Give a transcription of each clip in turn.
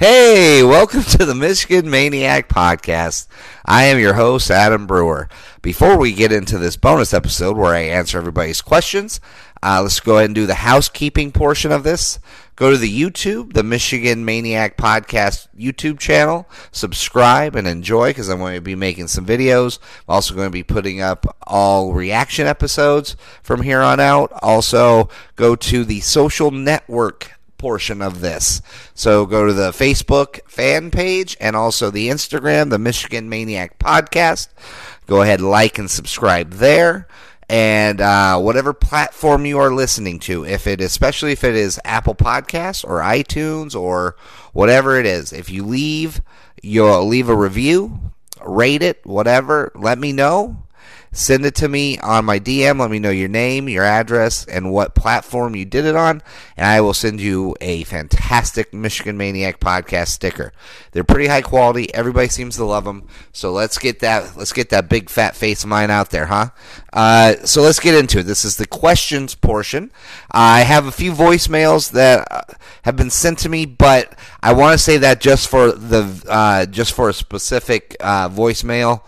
Hey, welcome to the Michigan Maniac Podcast. I am your host, Adam Brewer. Before we get into this bonus episode where I answer everybody's questions, uh, let's go ahead and do the housekeeping portion of this. Go to the YouTube, the Michigan Maniac Podcast YouTube channel, subscribe and enjoy because I'm going to be making some videos. I'm also going to be putting up all reaction episodes from here on out. Also, go to the social network portion of this. So go to the Facebook fan page and also the Instagram, the Michigan Maniac Podcast. Go ahead, like and subscribe there. And uh, whatever platform you are listening to, if it, especially if it is Apple Podcasts or iTunes or whatever it is, if you leave, you'll leave a review, rate it, whatever. Let me know Send it to me on my DM. Let me know your name, your address, and what platform you did it on, and I will send you a fantastic Michigan Maniac podcast sticker. They're pretty high quality. Everybody seems to love them. So let's get that let's get that big fat face of mine out there, huh? Uh, so let's get into it. This is the questions portion. I have a few voicemails that uh, have been sent to me, but I want to say that just for the uh, just for a specific uh, voicemail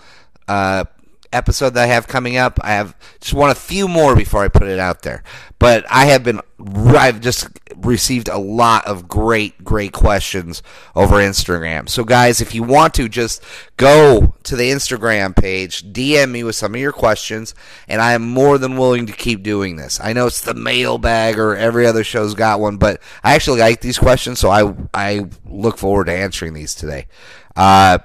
uh, episode that I have coming up. I have just want a few more before I put it out there. But I have been I've just received a lot of great great questions over Instagram. So guys, if you want to just go to the Instagram page, DM me with some of your questions and I am more than willing to keep doing this. I know it's the mailbag or every other show's got one, but I actually like these questions so I I look forward to answering these today. Uh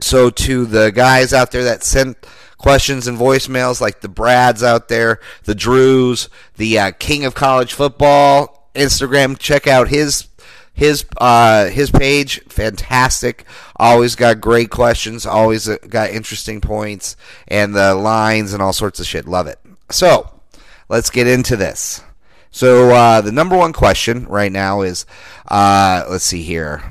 so to the guys out there that sent questions and voicemails like the Brads out there, the Drews, the uh, King of College Football Instagram. Check out his his uh, his page. Fantastic. Always got great questions. Always uh, got interesting points and the lines and all sorts of shit. Love it. So let's get into this. So uh, the number one question right now is, uh, let's see here.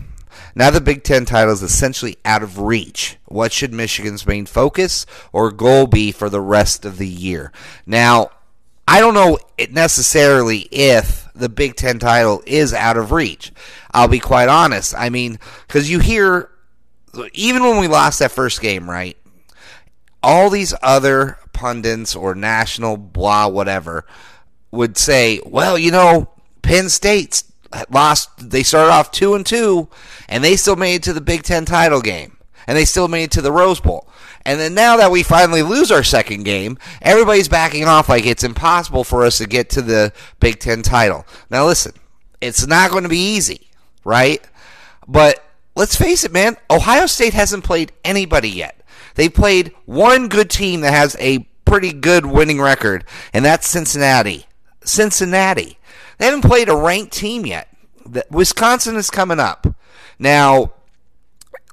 Now the Big Ten title is essentially out of reach. What should Michigan's main focus or goal be for the rest of the year? Now, I don't know necessarily if the Big Ten title is out of reach. I'll be quite honest. I mean, because you hear, even when we lost that first game, right? All these other pundits or national blah, whatever, would say, well, you know, Penn State's lost. They started off two and two, and they still made it to the Big Ten title game, and they still made it to the Rose Bowl. And then now that we finally lose our second game, everybody's backing off like it's impossible for us to get to the Big Ten title. Now listen, it's not going to be easy, right? But let's face it, man. Ohio State hasn't played anybody yet. They played one good team that has a pretty good winning record, and that's Cincinnati. Cincinnati. They haven't played a ranked team yet. Wisconsin is coming up. Now,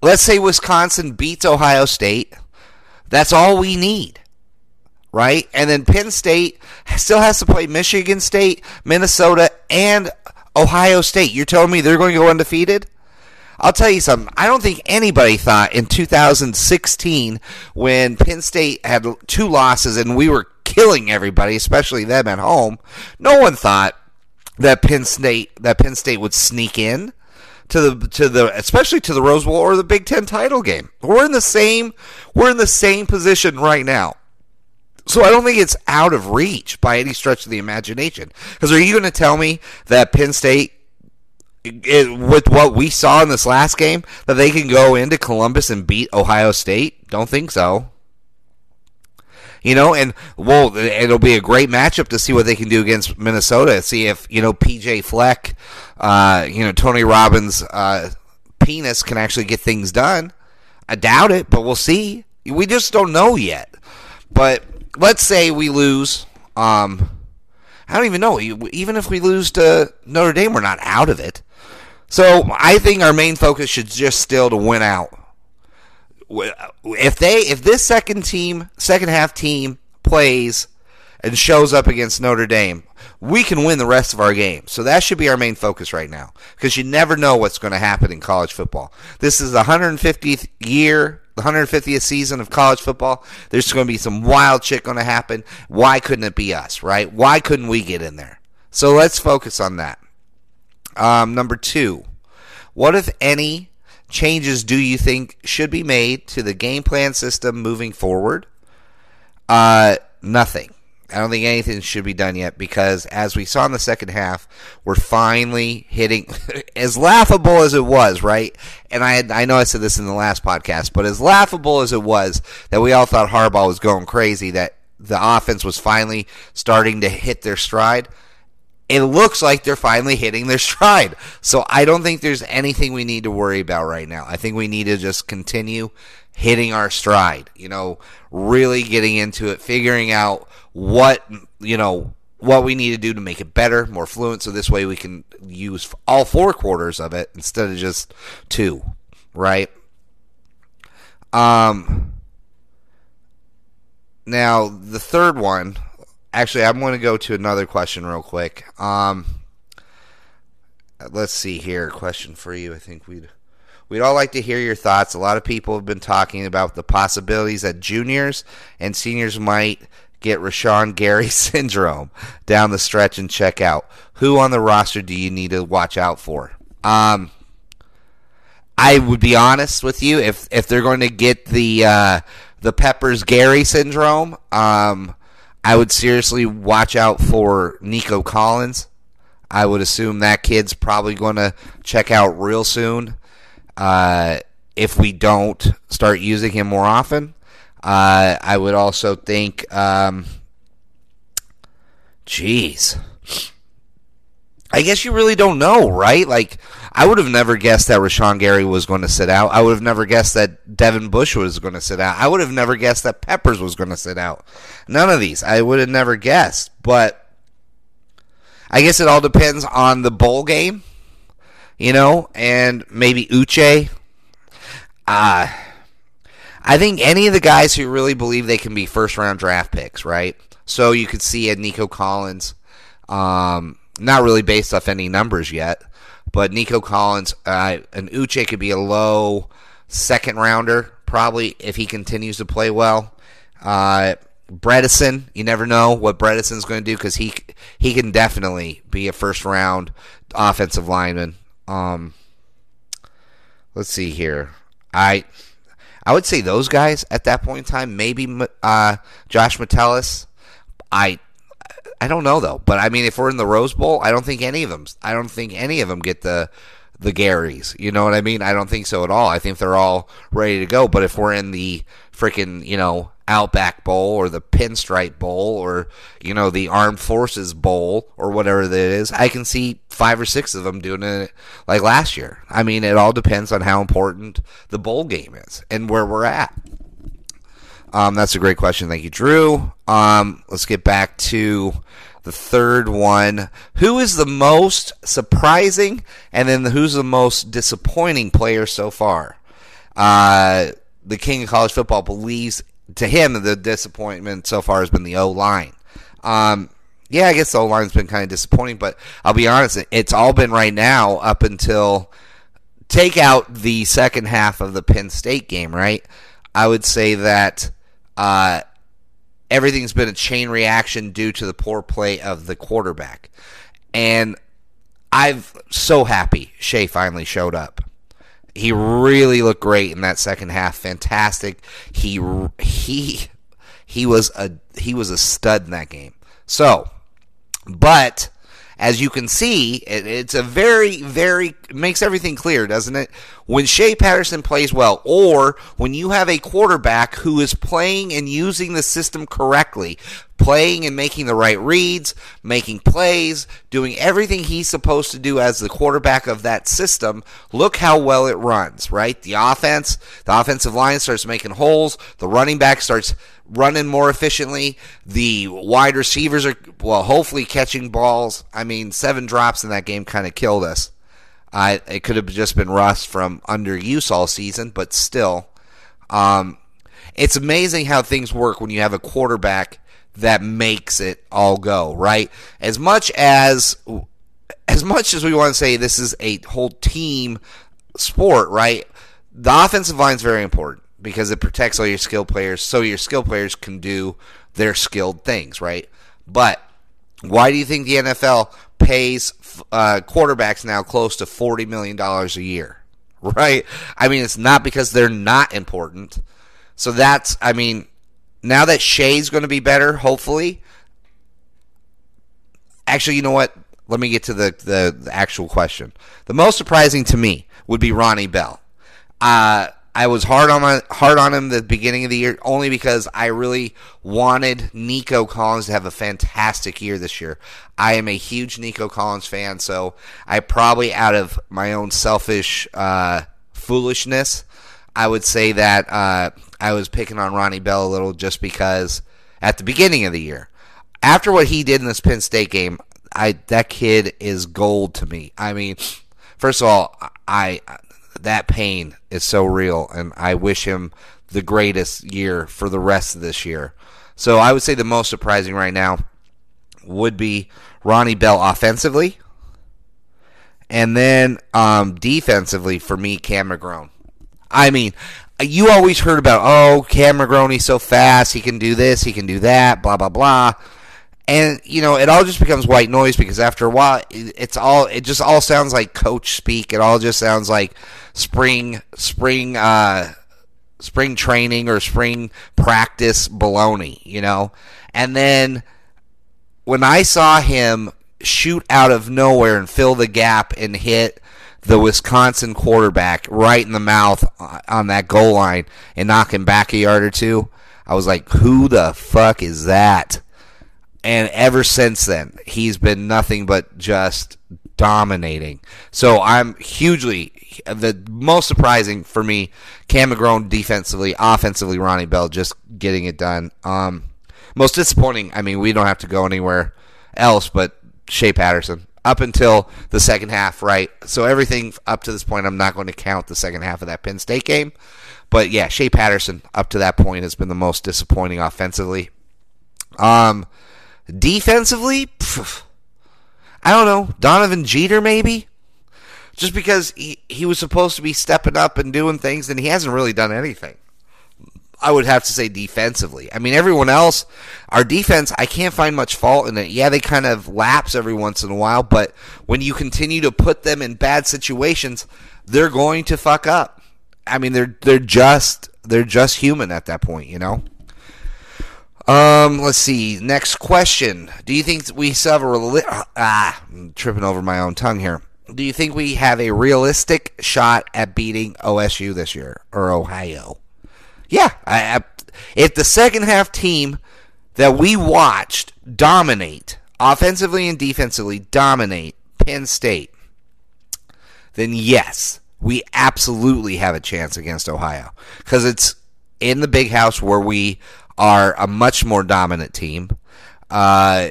let's say Wisconsin beats Ohio State. That's all we need. Right? And then Penn State still has to play Michigan State, Minnesota, and Ohio State. You're telling me they're going to go undefeated? I'll tell you something. I don't think anybody thought in 2016 when Penn State had two losses and we were killing everybody, especially them at home. No one thought that Penn State that Penn State would sneak in to the to the especially to the Rose Bowl or the Big Ten title game. We're in the same we're in the same position right now. So I don't think it's out of reach by any stretch of the imagination. Because are you going to tell me that Penn State, it, with what we saw in this last game, that they can go into Columbus and beat Ohio State? Don't think so you know, and well, it'll be a great matchup to see what they can do against Minnesota. See if you know PJ Fleck, uh, you know Tony Robbins' uh, penis can actually get things done. I doubt it, but we'll see. We just don't know yet. But let's say we lose. Um, I don't even know. Even if we lose to Notre Dame, we're not out of it. So I think our main focus should just still to win out if they if this second team second half team plays and shows up against Notre Dame, we can win the rest of our games. So that should be our main focus right now because you never know what's going to happen in college football. This is the 150th year, the 150th season of college football. There's going to be some wild shit going to happen. Why couldn't it be us, right? Why couldn't we get in there? So let's focus on that. Um, number two, What, if any, changes do you think should be made to the game plan system moving forward? Uh, nothing. I don't think anything should be done yet because, as we saw in the second half, we're finally hitting as laughable as it was, right? And I had, I know I said this in the last podcast, but as laughable as it was that we all thought Harbaugh was going crazy, that the offense was finally starting to hit their stride. It looks like they're finally hitting their stride. So I don't think there's anything we need to worry about right now. I think we need to just continue hitting our stride, you know, really getting into it, figuring out what, you know, what we need to do to make it better, more fluent, so this way we can use all four quarters of it instead of just two, right? Um, now the third one, actually, I'm going to go to another question real quick. Um, let's see here, question for you. I think we'd We'd all like to hear your thoughts. A lot of people have been talking about the possibilities that juniors and seniors might get Rashan Gary syndrome down the stretch and check out. Who on the roster do you need to watch out for? Um, I would be honest with you if if they're going to get the uh, the Peppers Gary syndrome, um, I would seriously watch out for Nico Collins. I would assume that kid's probably going to check out real soon. Uh, if we don't start using him more often, uh, I would also think, um, geez, I guess you really don't know, right? Like, I would have never guessed that Rashan Gary was going to sit out. I would have never guessed that Devin Bush was going to sit out. I would have never guessed that Peppers was going to sit out. None of these. I would have never guessed. But I guess it all depends on the bowl game you know, and maybe Uche. Uh, I think any of the guys who really believe they can be first round draft picks, right? So you could see a Nico Collins, um, not really based off any numbers yet, but Nico Collins, uh, and Uche could be a low second rounder, probably if he continues to play well. Uh, Bredeson, you never know what Bredeson's going to do because he he can definitely be a first round offensive lineman um, let's see here. I I would say those guys at that point in time. Maybe uh, Josh Metellus. I I don't know though. But I mean, if we're in the Rose Bowl, I don't think any of them. I don't think any of them get the the Garys. You know what I mean? I don't think so at all. I think they're all ready to go. But if we're in the freaking you know Outback Bowl or the Pinstripe Bowl or you know the Armed Forces Bowl or whatever that is, I can see five or six of them doing it like last year. I mean, it all depends on how important the bowl game is and where we're at. Um, that's a great question. Thank you, Drew. Um, let's get back to the third one. Who is the most surprising, and then who's the most disappointing player so far? Uh, the king of college football believes to him, the disappointment so far has been the O line. Um, yeah, I guess the O line's been kind of disappointing, but I'll be honest, it's all been right now up until take out the second half of the Penn State game, right? I would say that uh, everything's been a chain reaction due to the poor play of the quarterback. And I'm so happy Shea finally showed up. He really looked great in that second half. Fantastic. He he he was a he was a stud in that game. So, but as you can see, it, it's a very, very makes everything clear, doesn't it? When Shea Patterson plays well, or when you have a quarterback who is playing and using the system correctly, playing and making the right reads, making plays, doing everything he's supposed to do as the quarterback of that system, look how well it runs, right? The offense, the offensive line starts making holes, the running back starts running more efficiently. The wide receivers are, well, hopefully catching balls. I mean, seven drops in that game kind of killed us. Uh, it could have just been rust from underuse all season, but still. Um, it's amazing how things work when you have a quarterback that makes it all go, right? As much as as much as we want to say this is a whole team sport, right? The offensive line is very important because it protects all your skill players so your skill players can do their skilled things, right? But why do you think the NFL pays uh, quarterbacks now close to forty million dollars a year, right? I mean, it's not because they're not important. So that's, I mean, now that Shea's going to be better, hopefully. Actually, you know what? Let me get to the, the, the actual question. The most surprising to me would be Ronnie Bell. Uh, I was hard on my, hard on him the beginning of the year only because I really wanted Nico Collins to have a fantastic year this year. I am a huge Nico Collins fan, so I probably out of my own selfish uh, foolishness, I would say that uh, I was picking on Ronnie Bell a little just because at the beginning of the year, after what he did in this Penn State game, I that kid is gold to me. I mean, first of all, I that pain is so real, and I wish him the greatest year for the rest of this year. So I would say the most surprising right now would be Ronnie Bell offensively, and then um, defensively for me, Cam McGrone. I mean, you always heard about oh Cam McGrone, he's so fast, he can do this, he can do that, blah blah blah. And you know, it all just becomes white noise because after a while, it's all it just all sounds like coach speak. It all just sounds like spring spring uh, spring training or spring practice baloney, you know. And then when I saw him shoot out of nowhere and fill the gap and hit the Wisconsin quarterback right in the mouth on that goal line and knock him back a yard or two, I was like, who the fuck is that? And ever since then, he's been nothing but just dominating. So I'm hugely the most surprising for me, Cam McGrone defensively, offensively, Ronnie Bell just getting it done. Um, most disappointing. I mean, we don't have to go anywhere else, but Shea Patterson up until the second half, right? So everything up to this point, I'm not going to count the second half of that Penn State game. But yeah, Shea Patterson up to that point has been the most disappointing offensively. Um, Defensively, pff, I don't know. Donovan Jeter, maybe? Just because he, he was supposed to be stepping up and doing things, and he hasn't really done anything. I would have to say defensively. I mean, everyone else, our defense, I can't find much fault in it. Yeah, they kind of lapse every once in a while, but when you continue to put them in bad situations, they're going to fuck up. I mean, they're they're just they're just human at that point, you know. Um, let's see. Next question. Do you think we have a ah? I'm tripping over my own tongue here. Do you think we have a realistic shot at beating OSU this year or Ohio? Yeah. I, I, if the second half team that we watched dominate offensively and defensively, dominate Penn State, then yes, we absolutely have a chance against Ohio because it's in the big house where we are a much more dominant team. Uh,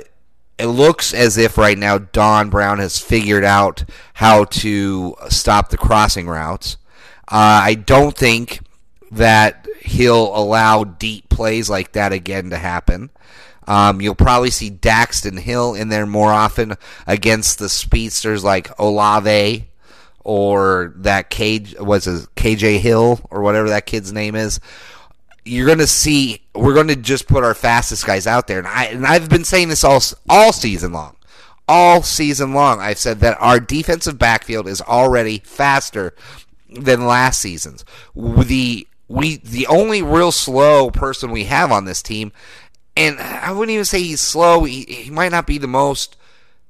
it looks as if right now Don Brown has figured out how to stop the crossing routes. Uh, I don't think that he'll allow deep plays like that again to happen. Um, you'll probably see Daxton Hill in there more often against the speedsters like Olave or that Cage was KJ Hill or whatever that kid's name is you're going to see we're going to just put our fastest guys out there, and I and I've been saying this all all season long, all season long. I've said that our defensive backfield is already faster than last season's. The we the only real slow person we have on this team, and I wouldn't even say he's slow. He, he might not be the most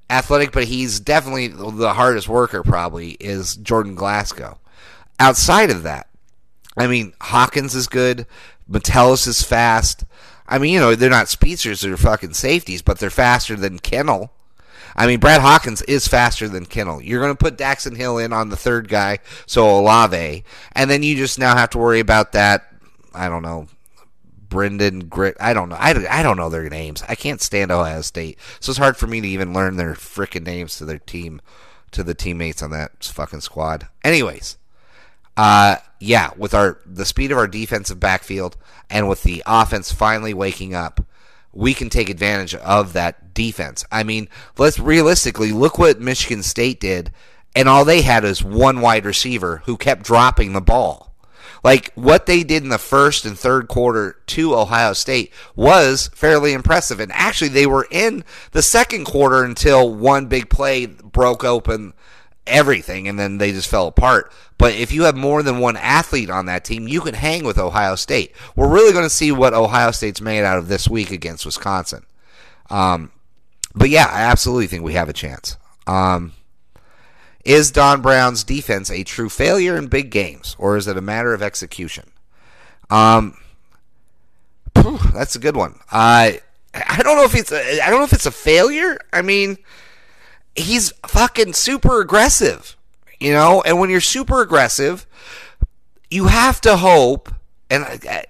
athletic, but he's definitely the hardest worker. Probably is Jordan Glasgow. Outside of that, I mean Hawkins is good. Metellus is fast. I mean, you know, they're not speedsters, they're fucking safeties, but they're faster than Kinnel. I mean, Brad Hawkins is faster than Kinnel. You're going to put Daxton Hill in on the third guy, so Olave, and then you just now have to worry about that. I don't know, Brendan Grit. I don't know. I, I don't know their names. I can't stand Ohio State, so it's hard for me to even learn their freaking names to their team, to the teammates on that fucking squad. Anyways, uh, yeah, with our the speed of our defensive backfield and with the offense finally waking up, we can take advantage of that defense. I mean, let's realistically look what Michigan State did, and all they had is one wide receiver who kept dropping the ball. Like what they did in the first and third quarter to Ohio State was fairly impressive. And actually, they were in the second quarter until one big play broke open everything and then they just fell apart. But if you have more than one athlete on that team, you can hang with Ohio State. We're really going to see what Ohio State's made out of this week against Wisconsin. Um, but yeah, I absolutely think we have a chance. Um, is Don Brown's defense a true failure in big games, or is it a matter of execution? Um, that's a good one. I I don't know if it's a, I don't know if it's a failure. I mean, he's fucking super aggressive, you know. And when you're super aggressive, you have to hope. And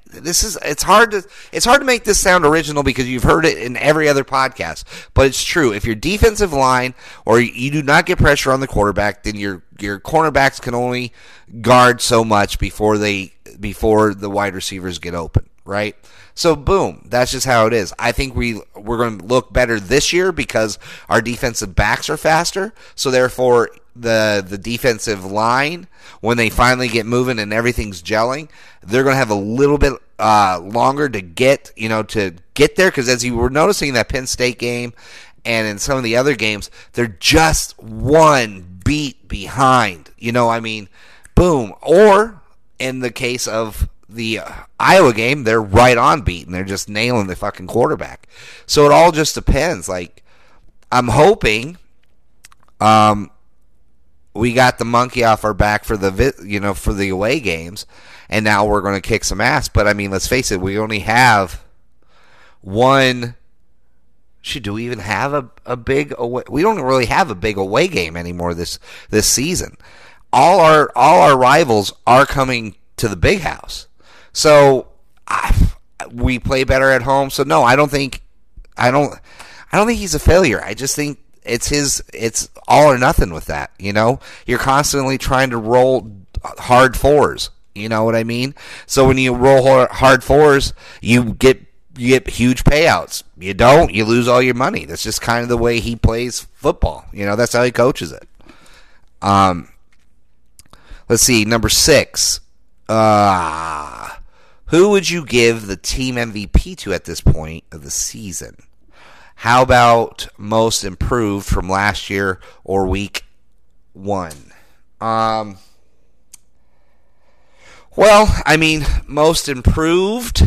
this is it's hard to it's hard to make this sound original because you've heard it in every other podcast, but it's true. If your defensive line or you do not get pressure on the quarterback, then your your cornerbacks can only guard so much before they before the wide receivers get open, right? So boom, that's just how it is. I think we we're going to look better this year because our defensive backs are faster. So therefore, the the defensive line when they finally get moving and everything's gelling, they're going to have a little bit uh, longer to get you know to get there because as you were noticing in that Penn State game and in some of the other games, they're just one beat behind. You know, I mean, boom. Or in the case of the Iowa game, they're right on beat and they're just nailing the fucking quarterback. So it all just depends. Like, I'm hoping, um, we got the monkey off our back for the you know for the away games, and now we're going to kick some ass. But I mean, let's face it, we only have one. Should do we even have a, a big away? We don't really have a big away game anymore this this season. All our all our rivals are coming to the big house. So I, we play better at home. So no, I don't think I don't I don't think he's a failure. I just think it's his it's all or nothing with that, you know? You're constantly trying to roll hard fours. You know what I mean? So when you roll hard fours, you get you get huge payouts. You don't, you lose all your money. That's just kind of the way he plays football. You know, that's how he coaches it. Um, let's see, number six. Uh, who would you give the team MVP to at this point of the season? How about most improved from last year or week one? Um, well, I mean, most improved.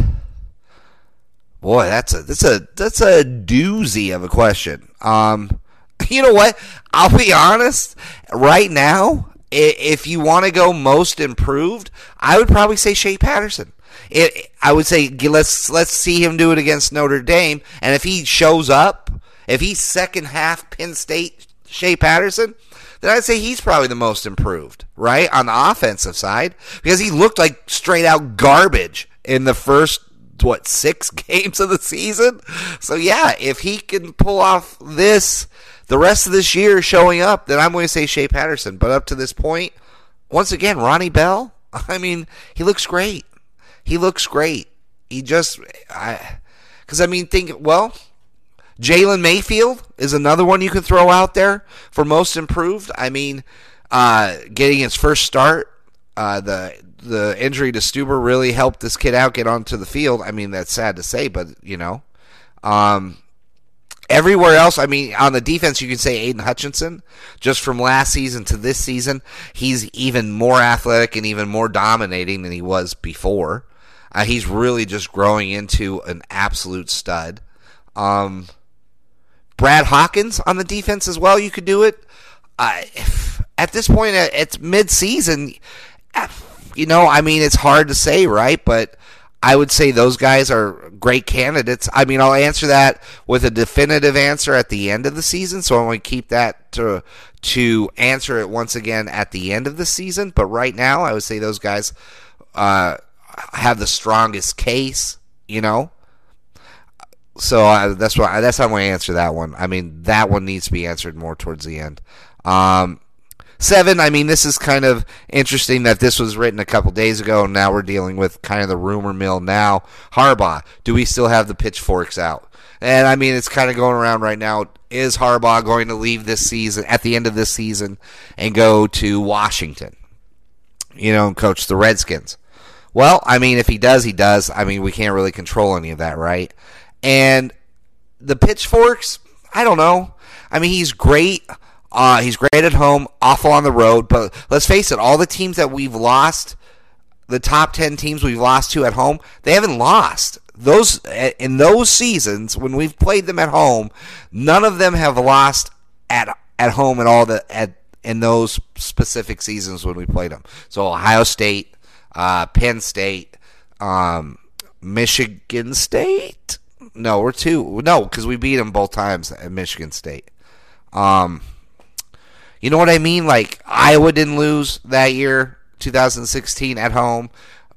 Boy, that's a that's a that's a doozy of a question. Um, you know what? I'll be honest. Right now, if you want to go most improved, I would probably say Shea Patterson. It, I would say let's let's see him do it against Notre Dame, and if he shows up, if he's second half Penn State Shea Patterson, then I'd say he's probably the most improved, right, on the offensive side, because he looked like straight out garbage in the first what six games of the season. So yeah, if he can pull off this the rest of this year showing up, then I'm going to say Shea Patterson. But up to this point, once again, Ronnie Bell. I mean, he looks great. He looks great. He just, I, because I mean, think well. Jalen Mayfield is another one you can throw out there for most improved. I mean, uh, getting his first start, uh, the the injury to Stueber really helped this kid out get onto the field. I mean, that's sad to say, but you know, um, Everywhere else, I mean, on the defense, you can say Aidan Hutchinson. Just from last season to this season, he's even more athletic and even more dominating than he was before. Uh, he's really just growing into an absolute stud. Um, Brad Hawkins on the defense as well. You could do it. Uh, at this point, it's mid-season. You know, I mean, it's hard to say, right? But I would say those guys are great candidates. I mean, I'll answer that with a definitive answer at the end of the season, so I'm going to keep that to to answer it once again at the end of the season. But right now, I would say those guys uh, have the strongest case. You know, so uh, that's why I, that's how I'm going to answer that one. I mean, that one needs to be answered more towards the end. Um, Seven, I mean, this is kind of interesting that this was written a couple days ago, and now we're dealing with kind of the rumor mill now. Harbaugh, do we still have the pitchforks out? And I mean, it's kind of going around right now. Is Harbaugh going to leave this season, at the end of this season, and go to Washington? You know, coach the Redskins? Well, I mean, if he does, he does. I mean, we can't really control any of that, right? And the pitchforks, I don't know. I mean, he's great. Uh, he's great at home, awful on the road. But let's face it, all the teams that we've lost, the top 10 teams we've lost to at home, they haven't lost. Those in those seasons when we've played them at home, none of them have lost at at home at all the at in those specific seasons when we played them. So Ohio State, uh, Penn State, um, Michigan State. No, we're two. No, because we beat them both times at Michigan State. Um, you know what I mean? Like Iowa didn't lose that year, 2016 at home.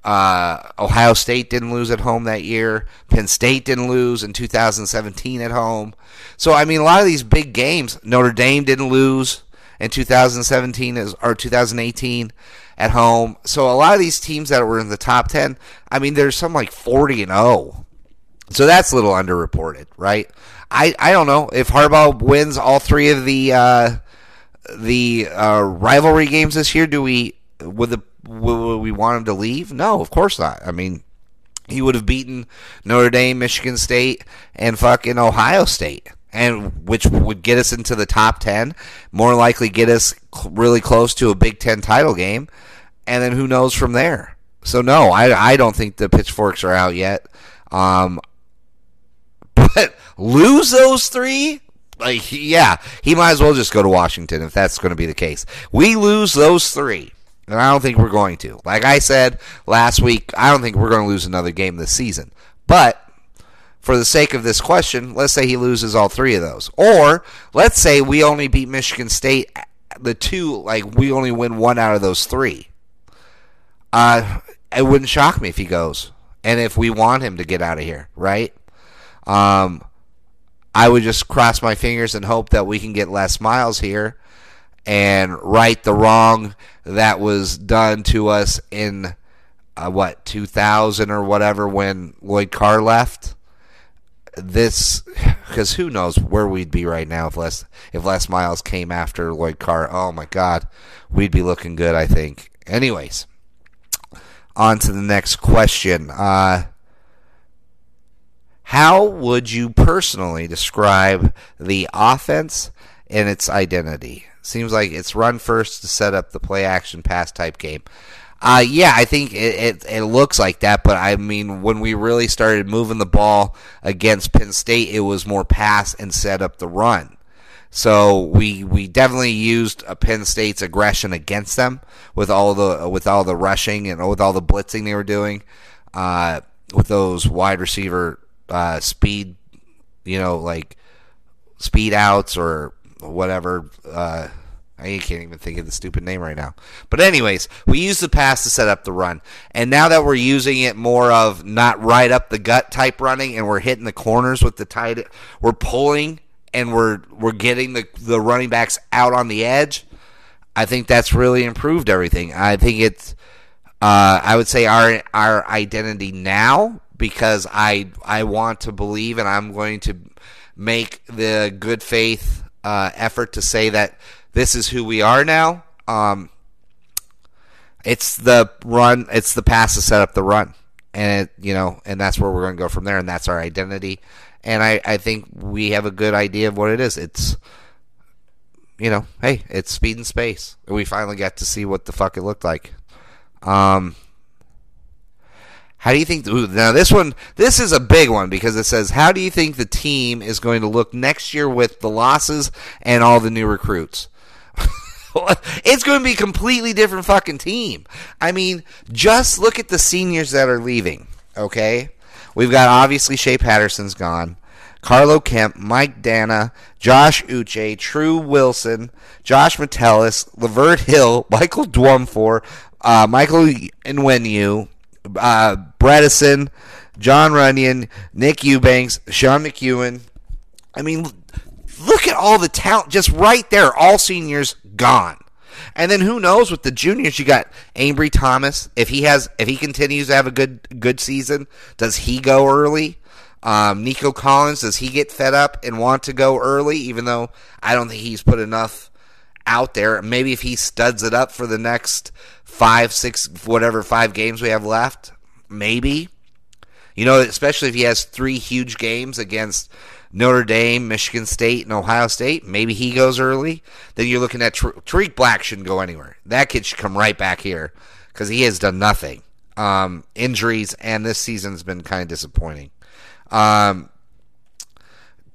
Uh, Ohio State didn't lose at home that year. Penn State didn't lose in 2017 at home. So I mean, a lot of these big games, Notre Dame didn't lose in 2017 or 2018 at home. So a lot of these teams that were in the top 10, I mean, there's some like 40 and 0. So that's a little underreported, right? I, I don't know if Harbaugh wins all three of the uh, the uh, rivalry games this year. Do we would the would we want him to leave? No, of course not. I mean, he would have beaten Notre Dame, Michigan State, and fucking Ohio State, and which would get us into the top ten. More likely, get us really close to a Big Ten title game, and then who knows from there. So no, I I don't think the pitchforks are out yet. Um, but lose those three, like yeah, he might as well just go to Washington if that's going to be the case. We lose those three, and I don't think we're going to. Like I said last week, I don't think we're going to lose another game this season. But for the sake of this question, let's say he loses all three of those, or let's say we only beat Michigan State the two, like we only win one out of those three. Uh, it wouldn't shock me if he goes, and if we want him to get out of here, right? Um, I would just cross my fingers and hope that we can get Les Miles here and right the wrong that was done to us in uh, what 2000 or whatever when Lloyd Carr left. This because who knows where we'd be right now if less if Les Miles came after Lloyd Carr. Oh my God, we'd be looking good. I think. Anyways, on to the next question. Uh, how would you personally describe the offense and its identity? Seems like it's run first to set up the play action pass type game. Uh, yeah, I think it, it, it, looks like that, but I mean, when we really started moving the ball against Penn State, it was more pass and set up the run. So we we definitely used Penn State's aggression against them with all the with all the rushing and with all the blitzing they were doing, uh, with those wide receiver uh, speed, you know, like speed outs or whatever. Uh, I can't even think of the stupid name right now. But anyways, we use the pass to set up the run, and now that we're using it more of not right up the gut type running, and we're hitting the corners with the tight, we're pulling and we're we're getting the the running backs out on the edge. I think that's really improved everything. I think it's. Uh, I would say our our identity now because I I want to believe and I'm going to make the good faith uh, effort to say that this is who we are now. Um, it's the run, it's the pass to set up the run, and it, you know, and that's where we're going to go from there, and that's our identity. And I, I think we have a good idea of what it is. It's you know, hey, it's speed and space. We finally got to see what the fuck it looked like. Um, how do you think? Ooh, now this one, this is a big one because it says, "How do you think the team is going to look next year with the losses and all the new recruits?" it's going to be a completely different fucking team. I mean, just look at the seniors that are leaving. Okay, we've got obviously Shea Patterson's gone. Carlo Kemp, Mike Danna, Josh Uche, Tru Wilson, Josh Metellus, Lavert Hill, Michael Dwumfour, uh, Michael Onwenu, uh, Bredeson, Jon Runyan, Nick Eubanks, Sean McKeon. I mean, look at all the talent just right there. All seniors gone. And then who knows with the juniors? You got Ambry Thomas. If he has, if he continues to have a good good season, does he go early? Um, Nico Collins, does he get fed up and want to go early? Even though I don't think he's put enough out there. Maybe if he studs it up for the next five, six, whatever five games we have left, maybe. You know, especially if he has three huge games against Notre Dame, Michigan State, and Ohio State. Maybe he goes early. Then you're looking at Tarik Black shouldn't go anywhere. That kid should come right back here because he has done nothing. Um, injuries, and this season's been kind of disappointing. Um,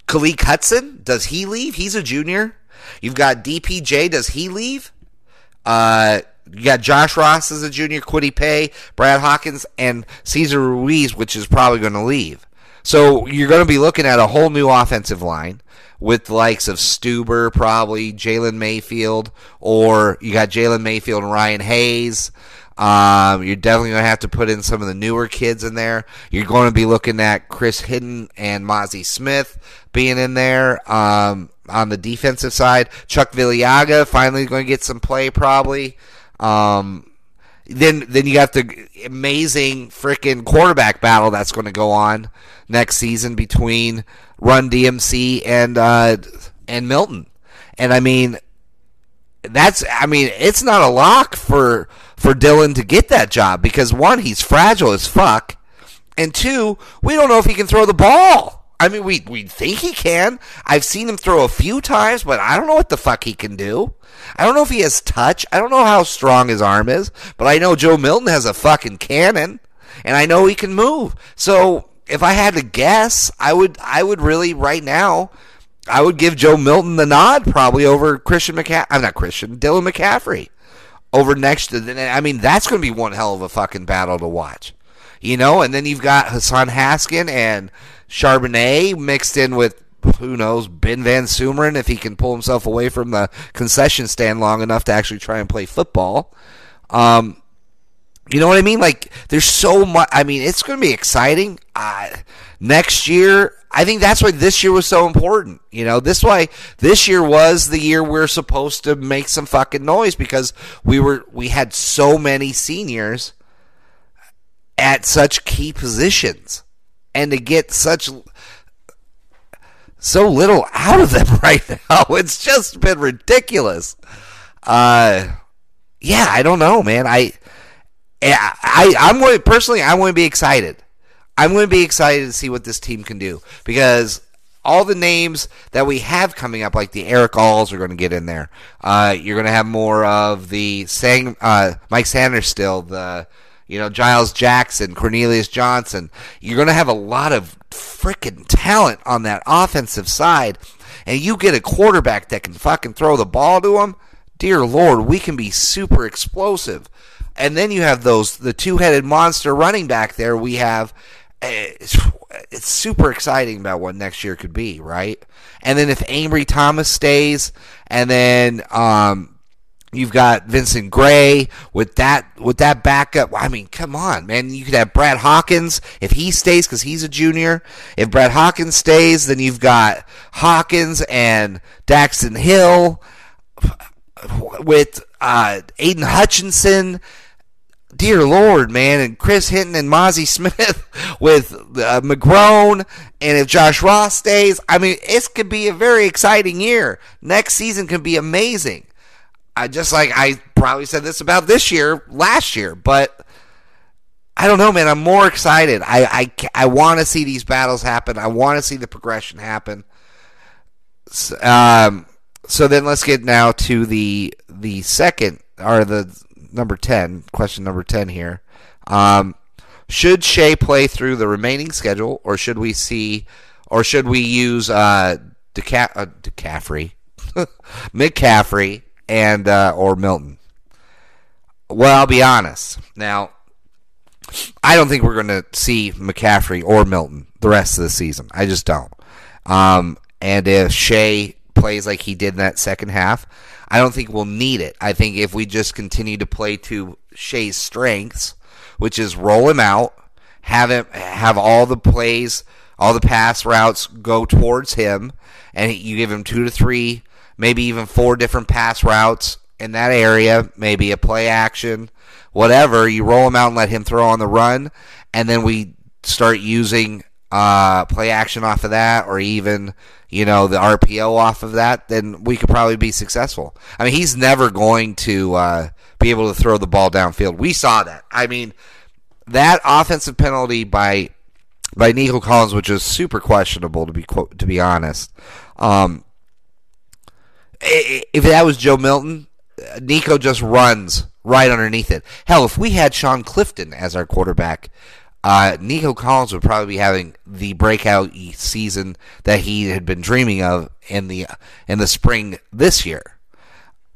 Khaleke Hudson, does he leave? He's a junior. You've got DPJ, does he leave? Uh, you got Josh Ross as a junior, Kwity Paye, Brad Hawkins, and Cesar Ruiz, which is probably going to leave. So you're going to be looking at a whole new offensive line with the likes of Stueber, probably Jalen Mayfield, or you got Jalen Mayfield and Ryan Hayes. Um, you're definitely going to have to put in some of the newer kids in there. You're going to be looking at Chris Hinton and Mazi Smith being in there um, on the defensive side. Chuck Filiaga finally going to get some play, probably. Um, then then you got the amazing freaking quarterback battle that's going to go on next season between Run DMC and uh, and Milton. And I mean, that's I mean, it's not a lock for for Dylan to get that job because one, he's fragile as fuck, and two, we don't know if he can throw the ball. I mean, we we think he can. I've seen him throw a few times, but I don't know what the fuck he can do. I don't know if he has touch. I don't know how strong his arm is, but I know Joe Milton has a fucking cannon, and I know he can move. So if I had to guess, I would I would really right now I would give Joe Milton the nod probably over Christian McCaffrey. I'm not Christian, Dylan McCaffrey over next to. I mean, that's going to be one hell of a fucking battle to watch, you know. And then you've got Hassan Haskin and Charbonnet mixed in with who knows Ben Van Sumeren if he can pull himself away from the concession stand long enough to actually try and play football. Um, you know what I mean? Like, there's so much. I mean, it's going to be exciting. Uh, next year, I think that's why this year was so important. You know, this why this year was the year we're supposed to make some fucking noise because we were we had so many seniors at such key positions, and to get such so little out of them right now, it's just been ridiculous. Uh, yeah, I don't know, man. I I, I'm going personally. I'm going to be excited. I'm going to be excited to see what this team can do because all the names that we have coming up, like the Eric Alls, are going to get in there. Uh, you're going to have more of the Sang, uh, Mike Sainristil, the you know Giles Jackson, Cornelius Johnson. You're going to have a lot of freaking talent on that offensive side, and you get a quarterback that can fucking throw the ball to him. Dear Lord, we can be super explosive. And then you have those the two-headed monster running back there. We have it's, it's super exciting about what next year could be, right? And then if Ambry Thomas stays, and then um, You've got Vincent Gray with that with that backup. I mean, come on, man. You could have Brad Hawkins if he stays because he's a junior. If Brad Hawkins stays, then you've got Hawkins and Daxton Hill with uh, Aidan Hutchinson dear Lord, man, and Chris Hinton and Mazi Smith with uh, McGrone, and if Josh Ross stays, I mean, it could be a very exciting year. Next season can be amazing. I just like I probably said this about this year, last year, but I don't know, man. I'm more excited. I I, I want to see these battles happen. I want to see the progression happen. Um, so then let's get now to the the second or the number 10, question number 10 here. Um, should Shea play through the remaining schedule, or should we see, or should we use uh, DeCa- uh, McCaffrey, and uh, or Milton? Well, I'll be honest. Now, I don't think we're going to see McCaffrey or Milton the rest of the season. I just don't. Um, and if Shea plays like he did in that second half, I don't think we'll need it. I think if we just continue to play to Shea's strengths, which is roll him out, have him have all the plays, all the pass routes go towards him, and you give him two to three, maybe even four different pass routes in that area, maybe a play action, whatever. You roll him out and let him throw on the run, and then we start using uh, play action off of that, or even you know, the RPO off of that, then we could probably be successful. I mean, he's never going to uh, be able to throw the ball downfield. We saw that. I mean, that offensive penalty by by Nico Collins, which is super questionable to be to be honest. Um, if that was Joe Milton, Nico just runs right underneath it. Hell, if we had Sean Clifford as our quarterback, uh, Nico Collins would probably be having the breakout season that he had been dreaming of in the in the spring this year.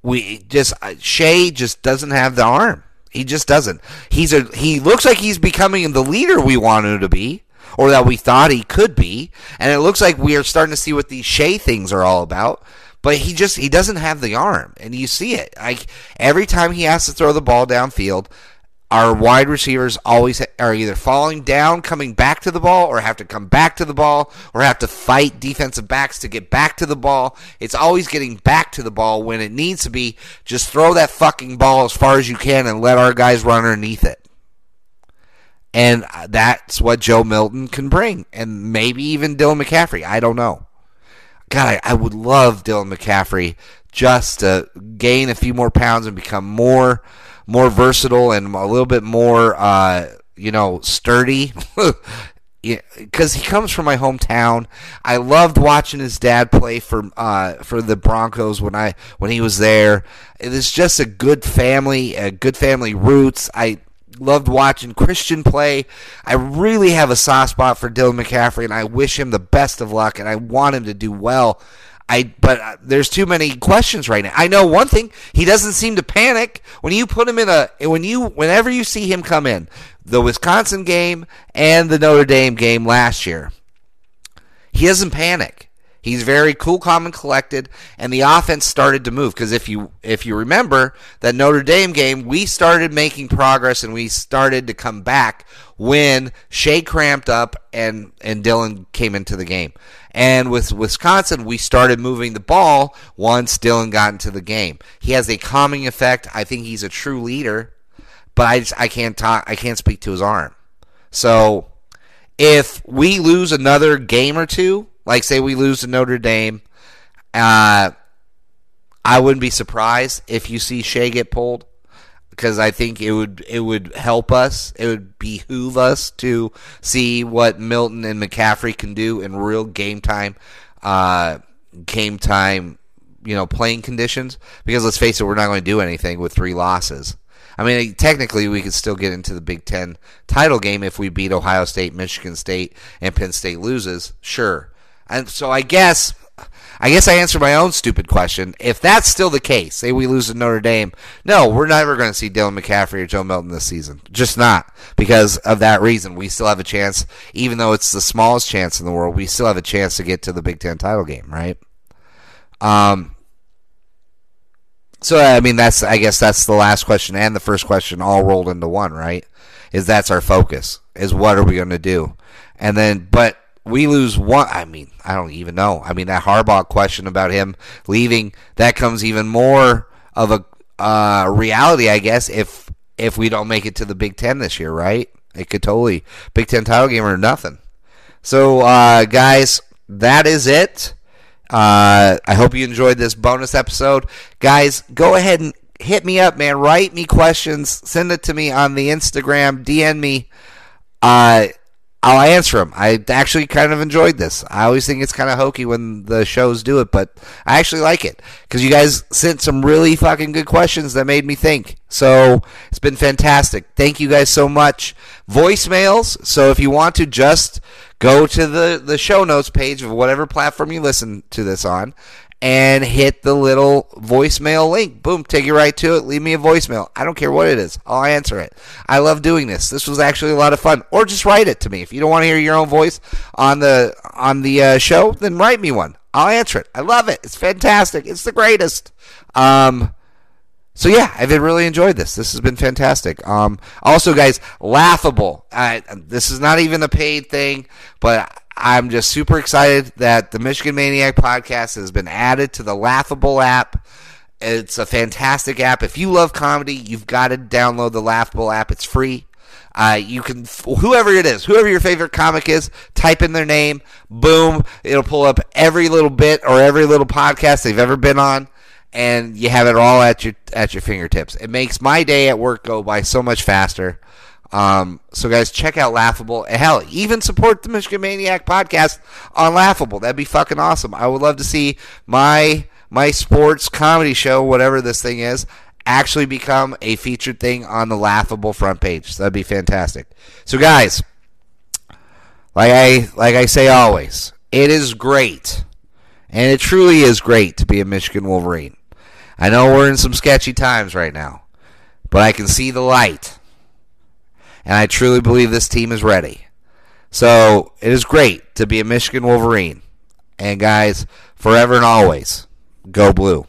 We just uh, Shea just doesn't have the arm. He just doesn't. He's a he looks like he's becoming the leader we want him to be, or that we thought he could be, and it looks like we are starting to see what these Shea things are all about. But he just he doesn't have the arm, and you see it. Like every time he has to throw the ball downfield, our wide receivers always are either falling down, coming back to the ball, or have to come back to the ball, or have to fight defensive backs to get back to the ball. It's always getting back to the ball when it needs to be. Just throw that fucking ball as far as you can and let our guys run underneath it. And that's what Joe Milton can bring. And maybe even Dylan McCaffrey. I don't know. God, I, I would love Dylan McCaffrey just to gain a few more pounds and become more more versatile and a little bit more, uh, you know, sturdy. Because he comes from my hometown, I loved watching his dad play for uh, for the Broncos when I when he was there. It is just a good family, a good family roots. I loved watching Christian play. I really have a soft spot for Dylan McCaffrey, and I wish him the best of luck, and I want him to do well. I but uh, there's too many questions right now. I know one thing: he doesn't seem to panic when you put him in a when you whenever you see him come in the Wisconsin game and the Notre Dame game last year. He doesn't panic. He's very cool, calm, and collected, and the offense started to move. Because if you if you remember that Notre Dame game, we started making progress and we started to come back when Shea cramped up and and Dylan came into the game. And with Wisconsin, we started moving the ball once Dylan got into the game. He has a calming effect. I think he's a true leader, but I just I can't talk. I can't speak to his arm. So if we lose another game or two like, say we lose to Notre Dame, uh, I wouldn't be surprised if you see Shea get pulled because I think it would it would help us. It would behoove us to see what Milton and McCaffrey can do in real game time, uh, game time, you know, playing conditions. Because let's face it, we're not going to do anything with three losses. I mean, technically, we could still get into the Big Ten title game if we beat Ohio State, Michigan State, and Penn State loses. Sure, and so I guess I guess I answered my own stupid question. If that's still the case, say we lose to Notre Dame, no, we're never going to see Dylan McCaffrey or Joe Milton this season. Just not because of that reason. We still have a chance, even though it's the smallest chance in the world. We still have a chance to get to the Big Ten title game, right? Um. So I mean, that's I guess that's the last question and the first question all rolled into one, right? Is that's our focus? Is what are we going to do? And then, but we lose one. I mean, I don't even know. I mean, that Harbaugh question about him leaving that comes even more of a uh, reality, I guess, if if we don't make it to the Big Ten this year, right? It could totally Big Ten title game or nothing. So, uh, guys, that is it. Uh, I hope you enjoyed this bonus episode, guys. Go ahead and hit me up, man. Write me questions. Send it to me on the Instagram. DM me. Uh, I'll answer them. I actually kind of enjoyed this. I always think it's kind of hokey when the shows do it, but I actually like it because you guys sent some really fucking good questions that made me think. So it's been fantastic. Thank you guys so much. Voicemails. So if you want to just go to the, the show notes page of whatever platform you listen to this on and hit the little voicemail link. Boom, take you right to it. Leave me a voicemail. I don't care what it is. I'll answer it. I love doing this. This was actually a lot of fun. Or just write it to me. If you don't want to hear your own voice on the on the uh, show, then write me one. I'll answer it. I love it. It's fantastic. It's the greatest. Um, so yeah, I've really enjoyed this. This has been fantastic. Um, also, guys, laughable. I, this is not even a paid thing, but I'm just super excited that the Michigan Maniac podcast has been added to the Laughable app. It's a fantastic app. If you love comedy, you've got to download the Laughable app. It's free. Uh, you can, whoever it is, whoever your favorite comic is, type in their name. Boom. It'll pull up every little bit or every little podcast they've ever been on. And you have it all at your at your fingertips. It makes my day at work go by so much faster. Um, so guys, check out Laughable. Hell, even support the Michigan Maniac podcast on Laughable. That'd be fucking awesome. I would love to see my my sports comedy show, whatever this thing is, actually become a featured thing on the Laughable front page. So that'd be fantastic. So guys, like I like I say always, it is great. And it truly is great to be a Michigan Wolverine. I know we're in some sketchy times right now, but I can see the light and I truly believe this team is ready. So it is great to be a Michigan Wolverine. And guys, forever and always, go blue.